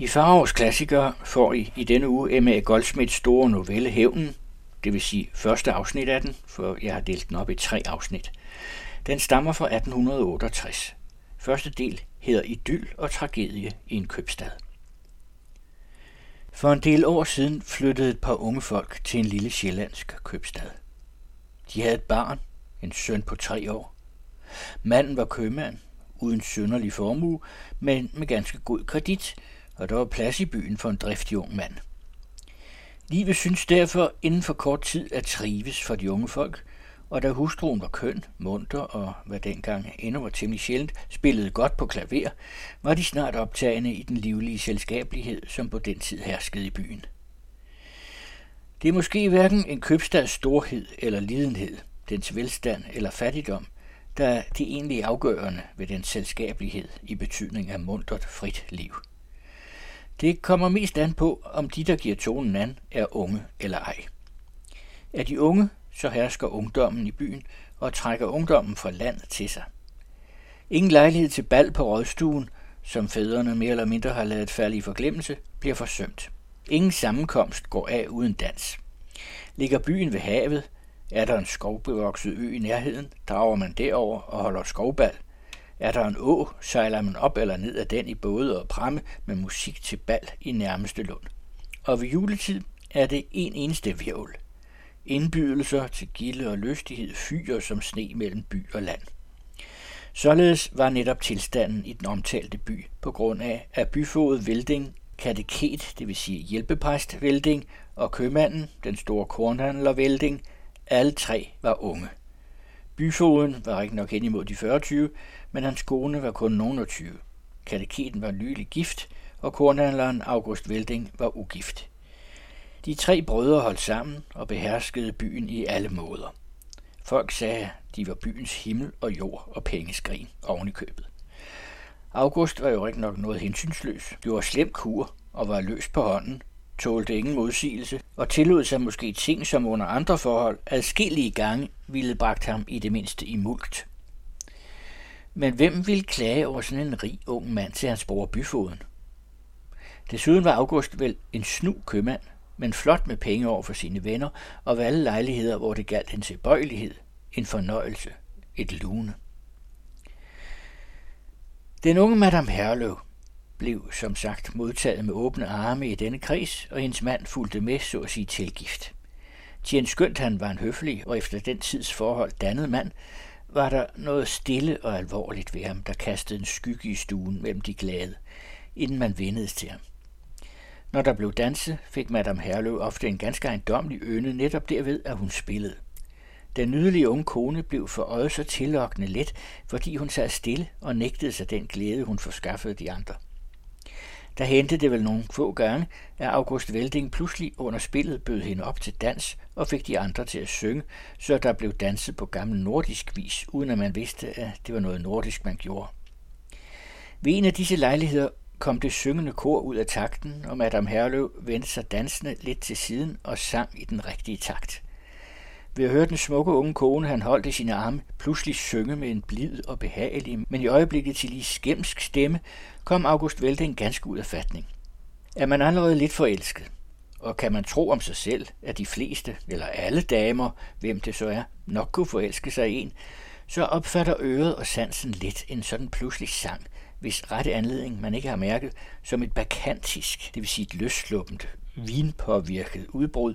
I Farovs klassikere får I i denne uge M.A. Goldsmiths store novelle Hævnen, det vil sige første afsnit af den, for jeg har delt den op i tre afsnit. Den stammer fra 1868. Første del hedder Idyl og tragedie i en købstad. For en del år siden flyttede et par unge folk til en lille sjællandsk købstad. De havde et barn, en søn på tre år. Manden var købmand, uden synderlig formue, men med ganske god kredit, og der var plads i byen for en driftig ung mand. Livet synes derfor inden for kort tid at trives for de unge folk, og da hustruen var køn, munter og, hvad dengang endnu var temmelig sjældent, spillede godt på klaver, var de snart optagende i den livlige selskabelighed, som på den tid herskede i byen. Det er måske hverken en købstads storhed eller lidenhed, dens velstand eller fattigdom, der er det egentlig afgørende ved den selskabelighed i betydning af mundret frit liv. Det kommer mest an på, om de, der giver tonen an, er unge eller ej. Er de unge, så hersker ungdommen i byen og trækker ungdommen fra land til sig. Ingen lejlighed til bal på rådstuen, som fædrene mere eller mindre har lavet falde i forglemmelse, bliver forsømt. Ingen sammenkomst går af uden dans. Ligger byen ved havet, er der en skovbevokset ø i nærheden, drager man derover og holder skovbal. Er der en å, sejler man op eller ned af den i både og pramme med musik til bal i nærmeste lund. Og ved juletid er det en eneste virvel. Indbydelser til gilde og lystighed fyrer som sne mellem by og land. Således var netop tilstanden i den omtalte by på grund af, at byfodet Velding, kateket, det vil sige hjælpepræst Velding, og købmanden, den store kornhandler Velding, alle tre var unge. Byfoden var ikke nok hen imod de 40 men hans kone var kun nogen 20. Kateketen var nylig gift, og kornhandleren August Velding var ugift. De tre brødre holdt sammen og beherskede byen i alle måder. Folk sagde, de var byens himmel og jord og pengeskrin oven i købet. August var jo ikke nok noget hensynsløs, gjorde slem kur og var løs på hånden, tålte ingen modsigelse og tillod sig måske ting, som under andre forhold adskillige gange ville bragt ham i det mindste i mulkt. Men hvem ville klage over sådan en rig ung mand til hans bror byfoden? Desuden var August vel en snu købmand, men flot med penge over for sine venner, og ved alle lejligheder, hvor det galt en tilbøjelighed, en fornøjelse, et lune. Den unge Madame Herløv blev som sagt modtaget med åbne arme i denne kreds, og hendes mand fulgte med, så at sige, tilgift. Tjen skønt han var en høflig og efter den tids forhold dannet mand, var der noget stille og alvorligt ved ham, der kastede en skygge i stuen mellem de glade, inden man vendedes til ham. Når der blev danset, fik Madame Herløv ofte en ganske ejendomlig øne netop derved, at hun spillede. Den nydelige unge kone blev for øjet så tillokkende let, fordi hun sad stille og nægtede sig den glæde, hun forskaffede de andre. Der hentede det vel nogle få gange, at August Velding pludselig under spillet bød hende op til dans og fik de andre til at synge, så der blev danset på gammel nordisk vis, uden at man vidste, at det var noget nordisk, man gjorde. Ved en af disse lejligheder kom det syngende kor ud af takten, og Madame Herløv vendte sig dansende lidt til siden og sang i den rigtige takt. Ved at høre den smukke unge kone, han holdt i sine arme, pludselig synge med en blid og behagelig, men i øjeblikket til lige skæmsk stemme, kom August Velding ganske ud af fatning. Er man allerede lidt forelsket, og kan man tro om sig selv, at de fleste, eller alle damer, hvem det så er, nok kunne forelske sig i en, så opfatter øret og sansen lidt en sådan pludselig sang, hvis rette anledning man ikke har mærket, som et bakantisk, det vil sige et løsluppent, vinpåvirket udbrud,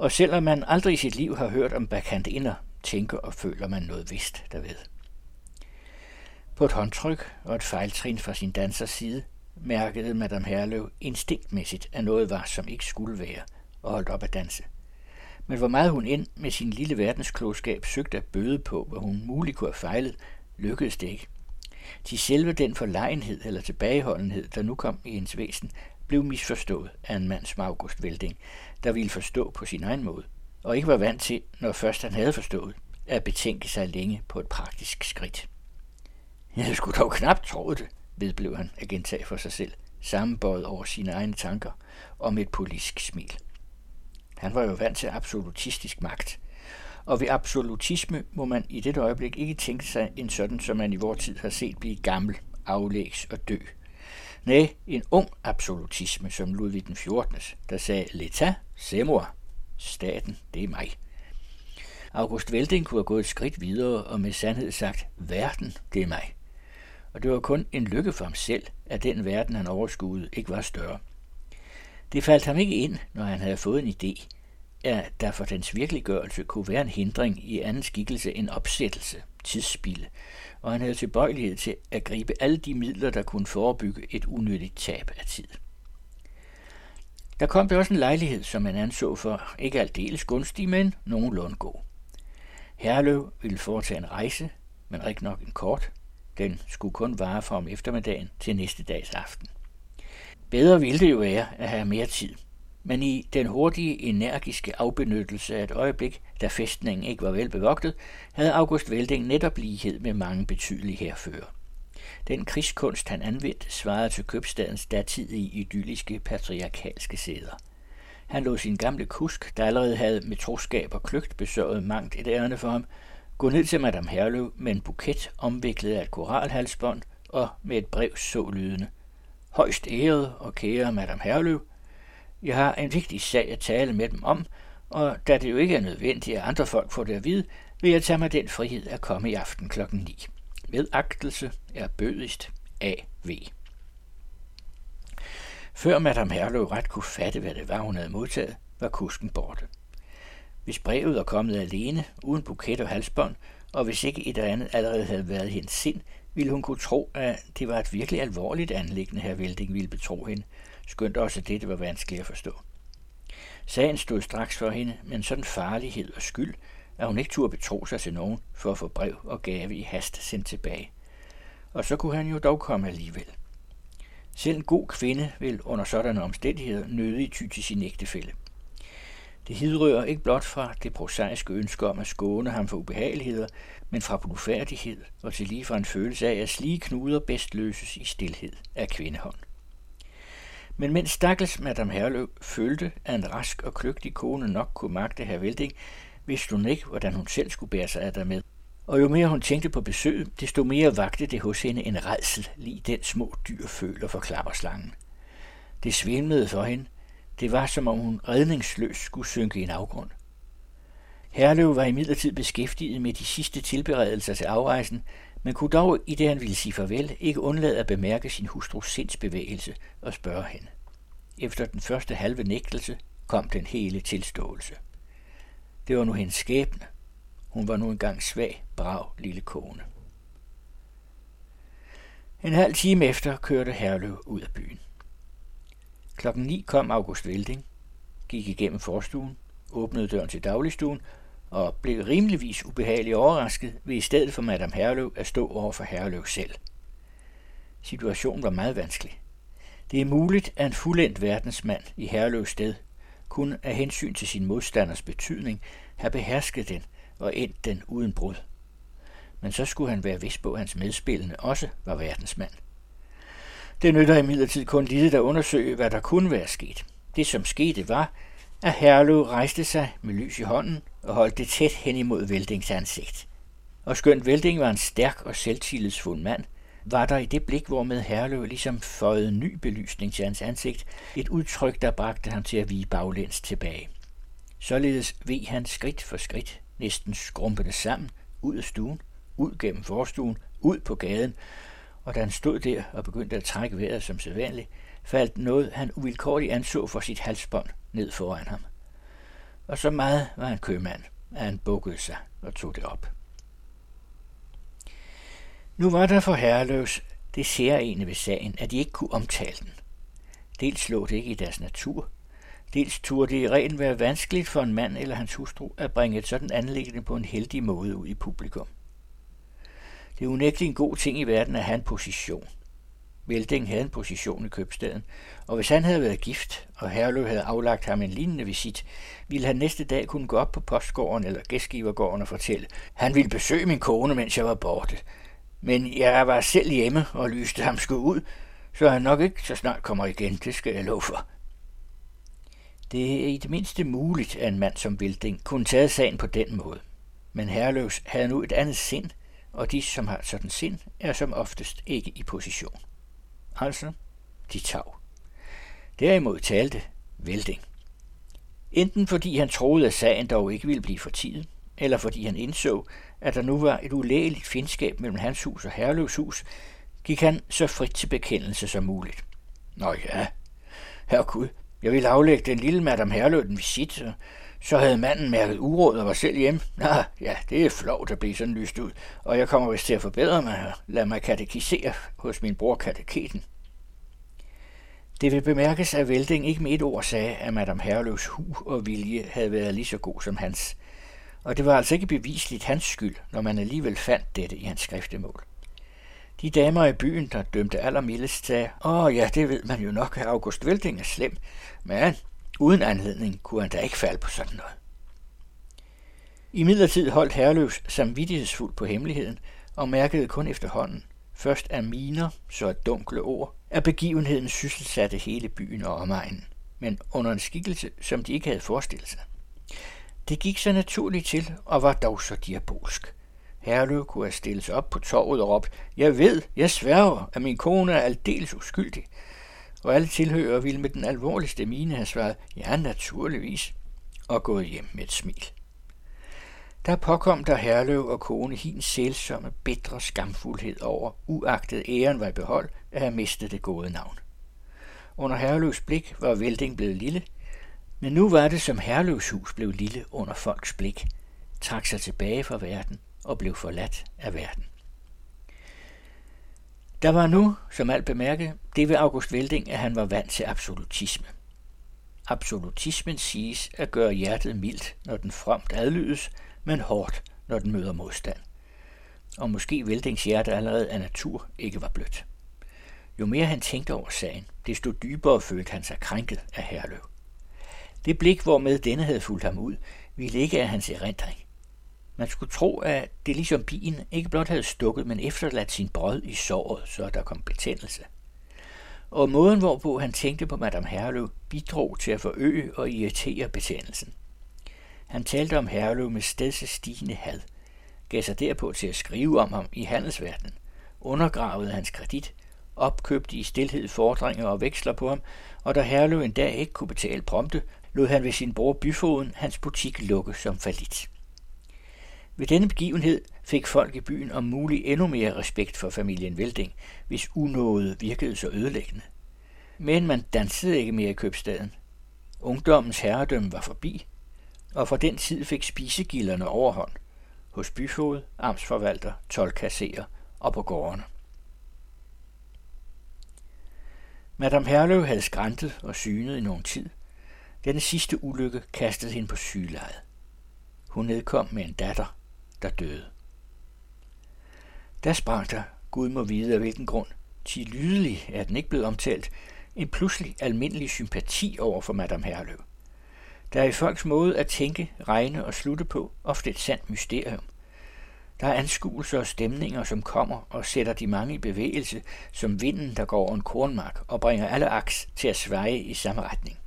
og selvom man aldrig i sit liv har hørt om bakantinder, tænker og føler man noget vist derved. På et håndtryk og et fejltrin fra sin dansers side mærkede Madame Herlev instinktmæssigt, at noget var, som ikke skulle være, og holdt op at danse. Men hvor meget hun ind med sin lille verdensklogskab søgte at bøde på, hvor hun muligt kunne have fejlet, lykkedes det ikke. Til selve den forlegenhed eller tilbageholdenhed, der nu kom i hendes væsen, blev misforstået af en mand som August Velding, der ville forstå på sin egen måde, og ikke var vant til, når først han havde forstået, at betænke sig længe på et praktisk skridt. Jeg skulle dog knap troet det, vedblev han at gentage for sig selv, sammenbøjet over sine egne tanker om et politisk smil. Han var jo vant til absolutistisk magt, og ved absolutisme må man i dette øjeblik ikke tænke sig en sådan, som man i vor tid har set blive gammel, aflægs og dø. Nej, en ung absolutisme som Ludvig den 14., der sagde, L'État, c'est moi. Staten, det er mig. August Velding kunne have gået et skridt videre og med sandhed sagt, verden, det er mig. Og det var kun en lykke for ham selv, at den verden, han overskuede, ikke var større. Det faldt ham ikke ind, når han havde fået en idé, at der for dens virkeliggørelse kunne være en hindring i anden skikkelse en opsættelse, tidsspil, og han havde tilbøjelighed til at gribe alle de midler, der kunne forebygge et unødigt tab af tid. Der kom der også en lejlighed, som han anså for ikke aldeles gunstig, men nogenlunde god. Herlev ville foretage en rejse, men rigtig nok en kort. Den skulle kun vare fra om eftermiddagen til næste dags aften. Bedre ville det jo være at have mere tid. Men i den hurtige, energiske afbenyttelse af et øjeblik, da fæstningen ikke var velbevogtet, havde August Velding netop lighed med mange betydelige herfører. Den krigskunst, han anvendte, svarede til købstadens datidige idylliske patriarkalske sæder. Han lå sin gamle kusk, der allerede havde med troskab og kløgt besørget mangt et ærende for ham, gå ned til Madame Herlev med en buket omviklet af et koralhalsbånd og med et brev så lydende. Højst æret og kære Madame Herlev, jeg har en vigtig sag at tale med dem om, og da det jo ikke er nødvendigt, at andre folk får det at vide, vil jeg tage mig den frihed at komme i aften klokken 9. Med agtelse er bødigst A.V. Før Madame Herlev ret kunne fatte, hvad det var, hun havde modtaget, var kusken borte. Hvis brevet var kommet alene, uden buket og halsbånd, og hvis ikke et eller andet allerede havde været i hendes sind, ville hun kunne tro, at det var et virkelig alvorligt anlæggende, her Velding ville betro hende, skønt også det, det var vanskeligt at forstå. Sagen stod straks for hende, men sådan farlighed og skyld, at hun ikke turde betro sig til nogen for at få brev og gave i hast sendt tilbage. Og så kunne han jo dog komme alligevel. Selv en god kvinde vil under sådanne omstændigheder nødig ty til sin ægtefælle. Det hidrører ikke blot fra det prosaiske ønske om at skåne ham for ubehageligheder, men fra blufærdighed og til lige fra en følelse af, at slige knuder bedst løses i stilhed af kvindehånd. Men mens stakkels Madame Herlev følte, at en rask og kløgtig kone nok kunne magte herr Velding, vidste hun ikke, hvordan hun selv skulle bære sig af dermed. Og jo mere hun tænkte på besøget, desto mere vagte det hos hende en redsel, lige den små dyr føler for klapperslangen. Det svimlede for hende. Det var, som om hun redningsløst skulle synke i en afgrund. Herlev var imidlertid beskæftiget med de sidste tilberedelser til afrejsen, men kunne dog, i det han ville sige farvel, ikke undlade at bemærke sin hustrus sindsbevægelse og spørge hende. Efter den første halve nægtelse kom den hele tilståelse. Det var nu hendes skæbne. Hun var nu engang svag, brav lille kone. En halv time efter kørte Herlev ud af byen. Klokken 9 kom August Velding, gik igennem forstuen, åbnede døren til dagligstuen og blev rimeligvis ubehageligt overrasket ved i stedet for Madame Herlev at stå over for Herlev selv. Situationen var meget vanskelig. Det er muligt, at en fuldendt verdensmand i Herlevs sted kunne af hensyn til sin modstanders betydning have behersket den og endt den uden brud. Men så skulle han være vis på, at hans medspillende også var verdensmand. Det nytter imidlertid kun lidt at undersøge, hvad der kunne være sket. Det, som skete, var, at Herlev rejste sig med lys i hånden og holdt det tæt hen imod Veldings ansigt. Og skønt Velding var en stærk og selvtillidsfuld mand, var der i det blik, hvormed Herlev ligesom føjede ny belysning til hans ansigt, et udtryk, der bragte ham til at vige baglæns tilbage. Således veg han skridt for skridt, næsten skrumpede sammen, ud af stuen, ud gennem forstuen, ud på gaden, og da han stod der og begyndte at trække vejret som sædvanligt, faldt noget, han uvilkårligt anså for sit halsbånd ned foran ham. Og så meget var han købmand, at han bukkede sig og tog det op. Nu var der for herreløs det særlige ved sagen, at de ikke kunne omtale den. Dels lå det ikke i deres natur, dels turde det i reglen være vanskeligt for en mand eller hans hustru at bringe et sådan anlæggende på en heldig måde ud i publikum. Det er unægteligt en god ting i verden at have en position. Velding havde en position i købstaden, og hvis han havde været gift, og Herlev havde aflagt ham en lignende visit, ville han næste dag kunne gå op på postgården eller gæstgivergården og fortælle, han ville besøge min kone, mens jeg var borte. Men jeg var selv hjemme og lyste ham sgu ud, så han nok ikke så snart kommer igen, det skal jeg love for. Det er i det mindste muligt, at en mand som Vilding kunne tage sagen på den måde. Men Herløvs havde nu et andet sind, og de, som har sådan sind, er som oftest ikke i position. Altså, de tav. Derimod talte Velding. Enten fordi han troede, at sagen dog ikke ville blive for tiden, eller fordi han indså, at der nu var et ulægeligt fjendskab mellem hans hus og Herløvs hus, gik han så frit til bekendelse som muligt. Nå ja, herregud, jeg ville aflægge den lille madam Herløv den visit, og så havde manden mærket uråd og var selv hjemme. Nå, ja, det er flovt at blive sådan lyst ud, og jeg kommer vist til at forbedre mig og lade mig katekisere hos min bror kateketen. Det vil bemærkes, at Velding ikke med et ord sagde, at Madame Herløvs hu og vilje havde været lige så god som hans. Og det var altså ikke bevisligt hans skyld, når man alligevel fandt dette i hans skriftemål. De damer i byen, der dømte allermildest, sagde, åh ja, det ved man jo nok, at August Velding er slem, men uden anledning kunne han da ikke falde på sådan noget. I midlertid holdt Herløvs samvittighedsfuldt på hemmeligheden og mærkede kun efterhånden, først af miner, så af dunkle ord, at begivenheden sysselsatte hele byen og omegnen, men under en skikkelse, som de ikke havde forestillet sig. Det gik så naturligt til og var dog så diabolsk. Herløv kunne have stillet sig op på torvet og råbt, jeg ved, jeg sværger, at min kone er aldeles uskyldig. Og alle tilhører ville med den alvorligste mine have svaret, ja, naturligvis, og gået hjem med et smil. Der påkom der Herlev og kone hin sælsomme, bedre skamfuldhed over, uagtet æren var i behold, at have mistet det gode navn. Under Herlevs blik var Velding blevet lille, men nu var det, som Herlevs hus blev lille under folks blik, trak sig tilbage fra verden og blev forladt af verden. Der var nu, som alt bemærket, det ved August Velding, at han var vant til absolutisme. Absolutismen siges at gøre hjertet mildt, når den fromt adlydes, men hårdt, når den møder modstand. Og måske Veldings hjerte allerede af natur ikke var blødt. Jo mere han tænkte over sagen, desto dybere følte han sig krænket af Herløv. Det blik, hvormed denne havde fulgt ham ud, ville ikke af hans erindring. Man skulle tro, at det ligesom bien ikke blot havde stukket, men efterladt sin brød i såret, så der kom betændelse. Og måden, hvorpå han tænkte på Madame Herlev, bidrog til at forøge og irritere betændelsen. Han talte om Herlev med stedse stigende had, gav sig derpå til at skrive om ham i handelsverdenen, undergravede hans kredit, opkøbte i stilhed fordringer og veksler på ham, og da Herlev en dag ikke kunne betale prompte, lod han ved sin bror byfoden hans butik lukke som falit. Ved denne begivenhed fik folk i byen om muligt endnu mere respekt for familien Velding, hvis unåde virkede så ødelæggende. Men man dansede ikke mere i købstaden. Ungdommens herredømme var forbi, og fra den tid fik spisegilderne overhånd hos byfod, amtsforvalter, tolkasserer og på gårdene. Madame Herlev havde skræntet og synet i nogen tid. Denne sidste ulykke kastede hende på sygelejet. Hun nedkom med en datter, der døde. Der sprang der, Gud må vide af hvilken grund, til lydelig er den ikke blevet omtalt, en pludselig almindelig sympati over for Madame Herlev. Der er i folks måde at tænke, regne og slutte på ofte et sandt mysterium. Der er anskuelser og stemninger, som kommer og sætter de mange i bevægelse, som vinden, der går over en kornmark og bringer alle aks til at sveje i samme retning.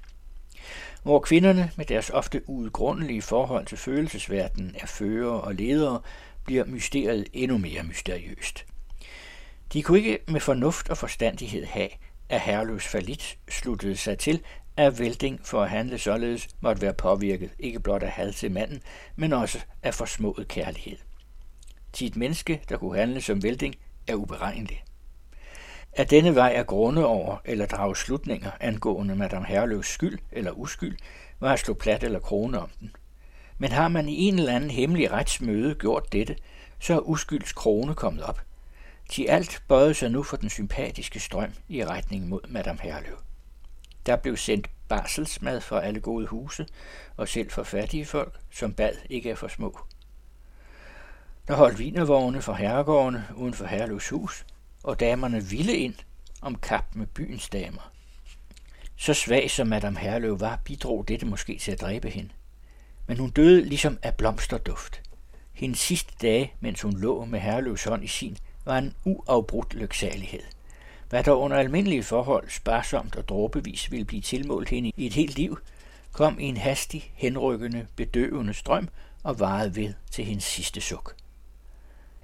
Hvor kvinderne med deres ofte udgrundelige forhold til følelsesverdenen er fører og ledere, bliver mysteriet endnu mere mysteriøst. De kunne ikke med fornuft og forstandighed have, at herreløs falit sluttede sig til, at Velding for at handle således måtte være påvirket ikke blot af had til manden, men også af forsmået kærlighed. Til et menneske, der kunne handle som Velding, er uberegnelig. At denne vej er grunde over eller drage slutninger angående Madame Herløvs skyld eller uskyld, var at slå plat eller krone om den. Men har man i en eller anden hemmelig retsmøde gjort dette, så er uskylds krone kommet op. De alt bøjede sig nu for den sympatiske strøm i retning mod Madame Herløv. Der blev sendt barselsmad fra alle gode huse, og selv for fattige folk, som bad ikke er for små. Der holdt vinervogne for herregårdene uden for Herløvs hus, og damerne ville ind om kap med byens damer. Så svag som Madame Herlev var, bidrog dette måske til at dræbe hende. Men hun døde ligesom af blomsterduft. Hendes sidste dage, mens hun lå med Herlevs hånd i sin, var en uafbrudt lyksalighed. Hvad der under almindelige forhold sparsomt og dråbevis ville blive tilmålt hende i et helt liv, kom i en hastig, henrykkende, bedøvende strøm og varede ved til hendes sidste suk.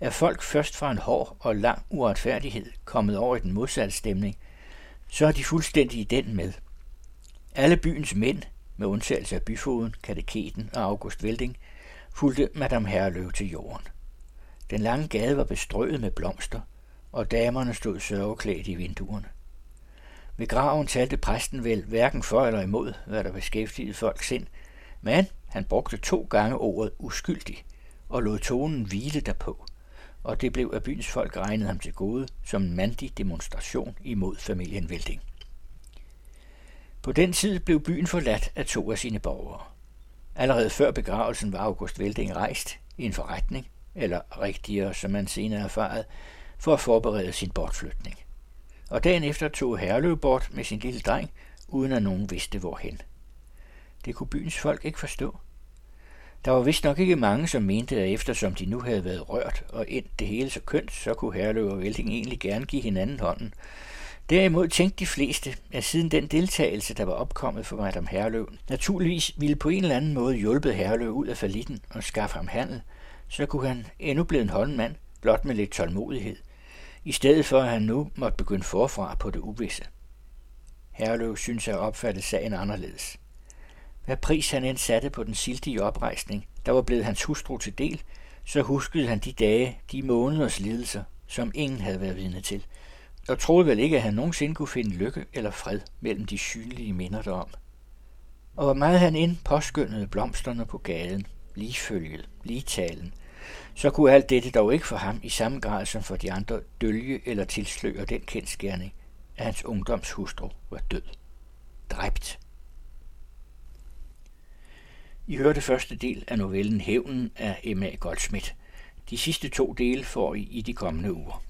Er folk først fra en hård og lang uretfærdighed kommet over i den modsatte stemning, så er de fuldstændig i den med. Alle byens mænd, med undtagelse af byfoden, kateketen og August Velding, fulgte Madame Herreløv til jorden. Den lange gade var bestrøget med blomster, og damerne stod sørgeklædt i vinduerne. Ved graven talte præsten vel hverken for eller imod, hvad der beskæftigede folk sind, men han brugte to gange ordet uskyldig og lod tonen hvile derpå, og det blev af byens folk regnet ham til gode som en mandig demonstration imod familien Velding. På den tid blev byen forladt af to af sine borgere. Allerede før begravelsen var August Velding rejst i en forretning, eller rigtigere, som man senere erfarede, for at forberede sin bortflytning. Og dagen efter tog Herlev bort med sin lille dreng, uden at nogen vidste hvorhen. Det kunne byens folk ikke forstå. Der var vist nok ikke mange, som mente, at eftersom de nu havde været rørt og ind det hele så kønt, så kunne Herlev og Velding egentlig gerne give hinanden hånden. Derimod tænkte de fleste, at siden den deltagelse, der var opkommet for Madame Herlev, naturligvis ville på en eller anden måde hjulpet Herlev ud af falitten og skaffe ham handel, så kunne han endnu blive en håndmand, blot med lidt tålmodighed, i stedet for at han nu måtte begynde forfra på det uvisse. Herlev synes at opfatte sagen anderledes. Hvad pris han end satte på den sildige oprejsning, der var blevet hans hustru til del, så huskede han de dage, de måneders lidelser, som ingen havde været vidne til, og troede vel ikke, at han nogensinde kunne finde lykke eller fred mellem de synlige minder derom. Og hvor meget han ind påskyndede blomsterne på gaden, ligefølget, ligetalen, så kunne alt dette dog ikke for ham i samme grad som for de andre dølge eller tilsløre den kendskærning, at hans ungdomshustru var død. Dræbt. I hørte første del af novellen Hævnen af Emma Goldsmith. De sidste to dele får I i de kommende uger.